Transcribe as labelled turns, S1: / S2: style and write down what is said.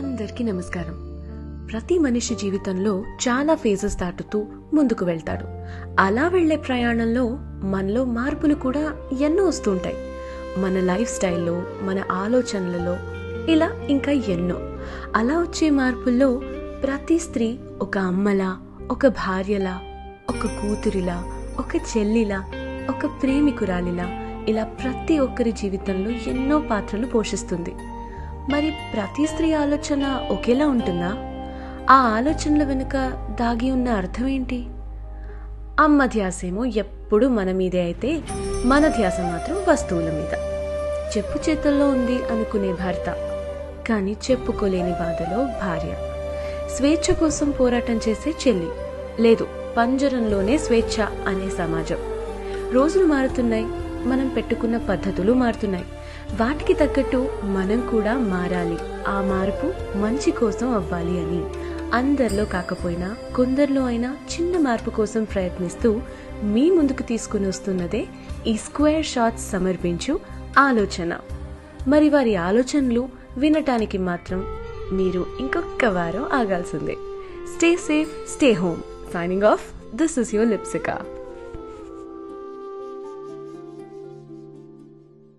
S1: అందరికీ నమస్కారం. ప్రతి మనిషి జీవితంలో చాలా ఫేజెస్ దాటుతూ ముందుకు వెళ్తాడు. అలా వెళ్ళే ప్రయాణంలో మనలో మార్పులు కూడా ఎన్నో వస్తుంటాయి. మన లైఫ్ స్టైల్లో మన ఆలోచనలలో ఇలా ఇంకా ఎన్నో. అలా వచ్చే మార్పుల్లో ప్రతి స్త్రీ ఒక అమ్మలా ఒక భార్యలా ఒక కూతురిలా ఒక చెల్లిలా ఒక ప్రేమికురాలిలా ఇలా ప్రతి ఒక్కరి జీవితంలో ఎన్నో పాత్రలు పోషిస్తుంది. మరి ప్రతి స్త్రీ ఆలోచన ఒకేలా ఉంటుందా? ఆ ఆలోచనల వెనుక దాగి ఉన్న అర్థం ఏంటి అమ్మ ధ్యాసేమో ఎప్పుడు మన మీదే అయితే మన ధ్యాస మాత్రం వస్తువుల మీద. చెప్పు చేతుల్లో ఉంది అనుకునే భర్త కానీ చెప్పుకోలేని బాధలో భార్య. స్వేచ్ఛ కోసం పోరాటం చేసే చెల్లి లేదు పంజరంలోనే స్వేచ్ఛ అనే సమాజం. రోజులు మారుతున్నాయి మనం పెట్టుకున్న పద్ధతులు మారుతున్నాయి. వాటికి తగ్గట్టు మనం కూడా మారాలి. ఆ మార్పు మంచి కోసం అవ్వాలి అని. అందరిలో కాకపోయినా కొందరిలో అయినా చిన్న మార్పు కోసం ప్రయత్నిస్తూ మీ ముందుకు తీసుకుని వస్తున్నదే ఈ స్క్వేర్ షాట్స్ సమర్పించు ఆలోచన. మరి వారి ఆలోచనలు వినటానికి మాత్రం మీరు ఇంకొక వారం ఆగాల్సిందే. Stay safe stay home signing off this is your Lipsika